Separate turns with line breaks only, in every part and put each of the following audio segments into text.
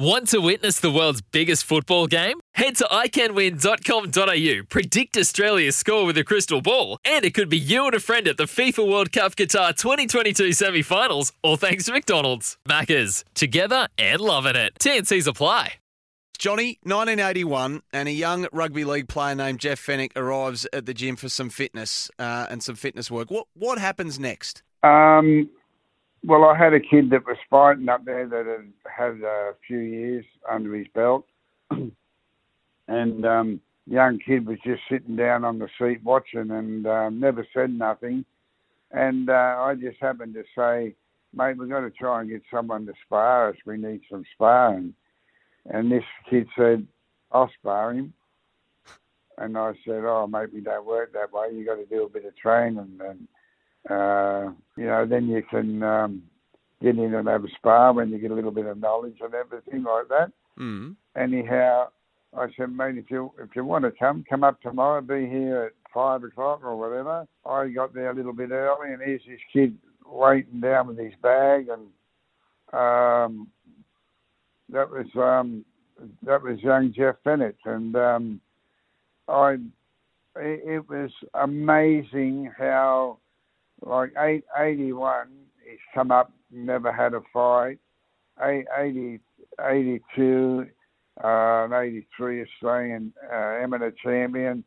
Want to witness the world's biggest football game? Head to iCanWin.com.au, predict Australia's score with a crystal ball, and it could be you and a friend at the FIFA World Cup Qatar 2022 semi finals, all thanks to McDonald's. Maccas, together and loving it. TNC's apply.
Johnny, 1981, and a young rugby league player named Jeff Fenech arrives at the gym for some fitness uh, and some fitness work. What what happens next?
Um, well, I had a kid that was fighting up there that had had a few years under his belt, and um, young kid was just sitting down on the seat watching and um, never said nothing. And uh, I just happened to say, "Mate, we've got to try and get someone to spar us. We need some sparring." And this kid said, "I'll spar him." And I said, "Oh, mate, we don't work that way. You got to do a bit of training and." Uh, you know, then you can um, get in and have a spar when you get a little bit of knowledge and everything like that.
Mm.
Anyhow, I said, mate, if you if you want to come, come up tomorrow. Be here at five o'clock or whatever. I got there a little bit early, and here's this kid waiting down with his bag, and um, that was um, that was young Jeff Fenech, and um, I it, it was amazing how like eight, 81, he's come up, never had a fight. Eight, 80, 82, uh, and 83 Australian uh, amateur champion.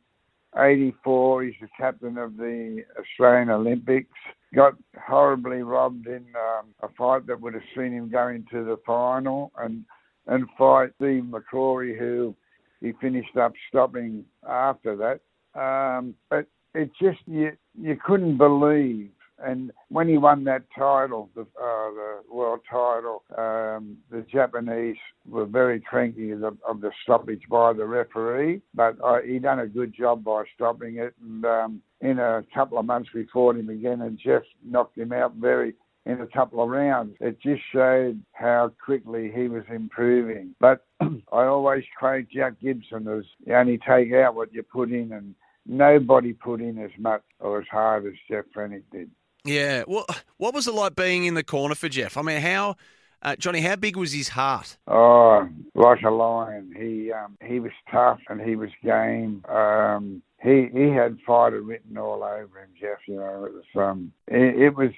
84, he's the captain of the Australian Olympics. Got horribly robbed in um, a fight that would have seen him going to the final and and fight Steve McCrory, who he finished up stopping after that. Um, but it just you you couldn't believe. And when he won that title, the, uh, the world title, um, the Japanese were very cranky of the, of the stoppage by the referee, but uh, he done a good job by stopping it. And um, in a couple of months, we fought him again, and Jeff knocked him out very in a couple of rounds. It just showed how quickly he was improving. But I always quote Jack Gibson as you only take out what you put in, and nobody put in as much or as hard as Jeff Fenech did.
Yeah. Well, what was it like being in the corner for Jeff? I mean, how, uh, Johnny, how big was his heart?
Oh, like a lion. He um, he was tough and he was game. Um, he he had fighter written all over him, Jeff. You know, it was um, it, it was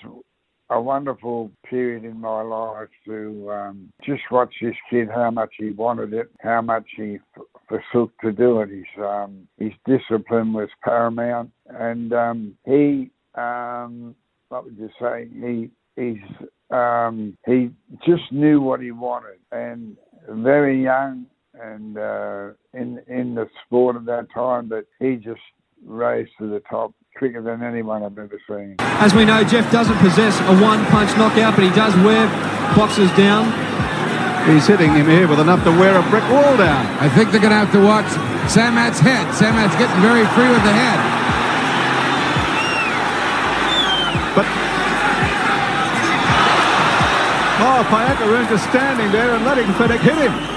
a wonderful period in my life to um, just watch this kid how much he wanted it, how much he f- forsook to do it. His um, his discipline was paramount, and um, he um, what would you say? He he's um, he just knew what he wanted, and very young and uh, in in the sport of that time, but he just raised to the top quicker than anyone I've ever seen.
As we know, Jeff doesn't possess a one-punch knockout, but he does wear boxers down.
He's hitting him here with enough to wear a brick wall down.
I think they're going to have to watch Samart's head. Samart's getting very free with the head.
But oh, Payakaroon just standing there and letting Fenech hit him.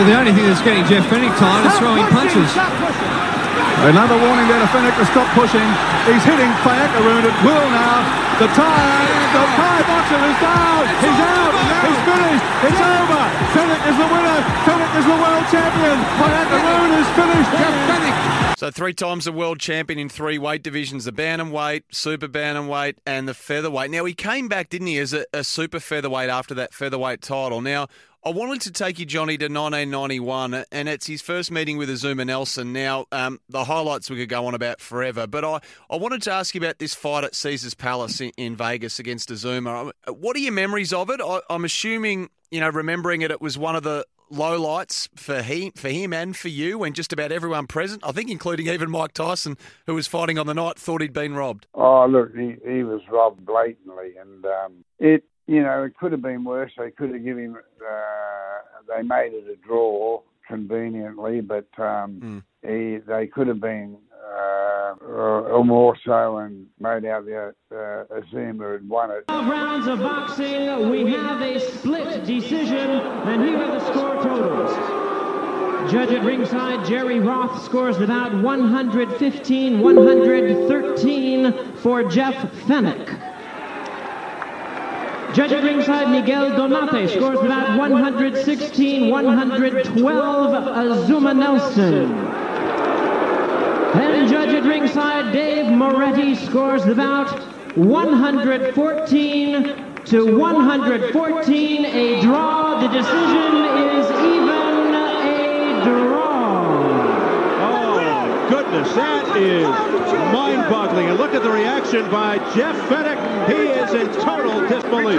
Well, the only thing that's getting Jeff Fenech tired is throwing punches.
Another warning there to Fenech to stop pushing. He's hitting Payakaroon at will now. The Thai, the Thai boxer is down. He's out. He's finished. It's over. Fenech is the winner. Fenech is the world champion. Payakaroon is finished. Jeff Fenech.
So three times the world champion in three weight divisions: the bantamweight, super bantamweight, and the featherweight. Now he came back, didn't he, as a, a super featherweight after that featherweight title. Now I wanted to take you, Johnny, to 1991, and it's his first meeting with Azuma Nelson. Now, um, the highlights we could go on about forever, but I, I wanted to ask you about this fight at Caesars Palace in, in Vegas against Azuma. What are your memories of it? I, I'm assuming, you know, remembering it, it was one of the lowlights for he, for him and for you, when just about everyone present, I think including even Mike Tyson, who was fighting on the night, thought he'd been robbed.
Oh, look, he, he was robbed blatantly, and um, it you know, it could have been worse. They could have given him. Uh, they made it a draw conveniently, but um, he, they could have been uh, or more so and made out the uh, Azuma had won it.
12 rounds of boxing, we have a split decision, and here are the score totals. Judge at ringside, Jerry Roth scores the bout 115 113 for Jeff Fenech. Judge at ringside, Miguel Donate scores the bout 116 112 Azuma Nelson. And judge at ringside, Dave Moretti scores the bout 114 to 114, a draw. The decision is even a draw.
Goodness, that is mind-boggling. And look at the reaction by Jeff Fenech. He is in total disbelief.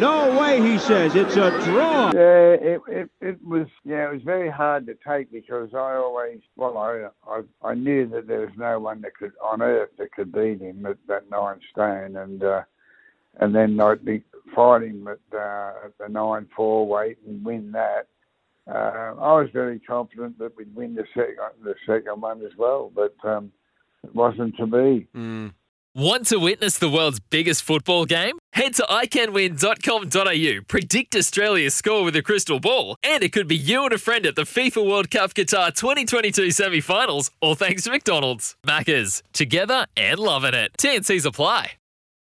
No way, he says. It's a draw.
Yeah, it, it it was yeah, it was very hard to take because I always well I I, I knew that there was no one that could on earth that could beat him at that nine stone and uh, and then I'd be fighting at, uh, at the nine four weight and win that. Uh, I was very confident that we'd win the second the second one as well, but um, it wasn't to be.
Want to witness the world's biggest football game? Head to iCanWin.com.au, predict Australia's score with a crystal ball, and it could be you and a friend at the FIFA World Cup Qatar 2022 semi finals, all thanks to McDonald's. Maccas, together and loving it. TNC's apply.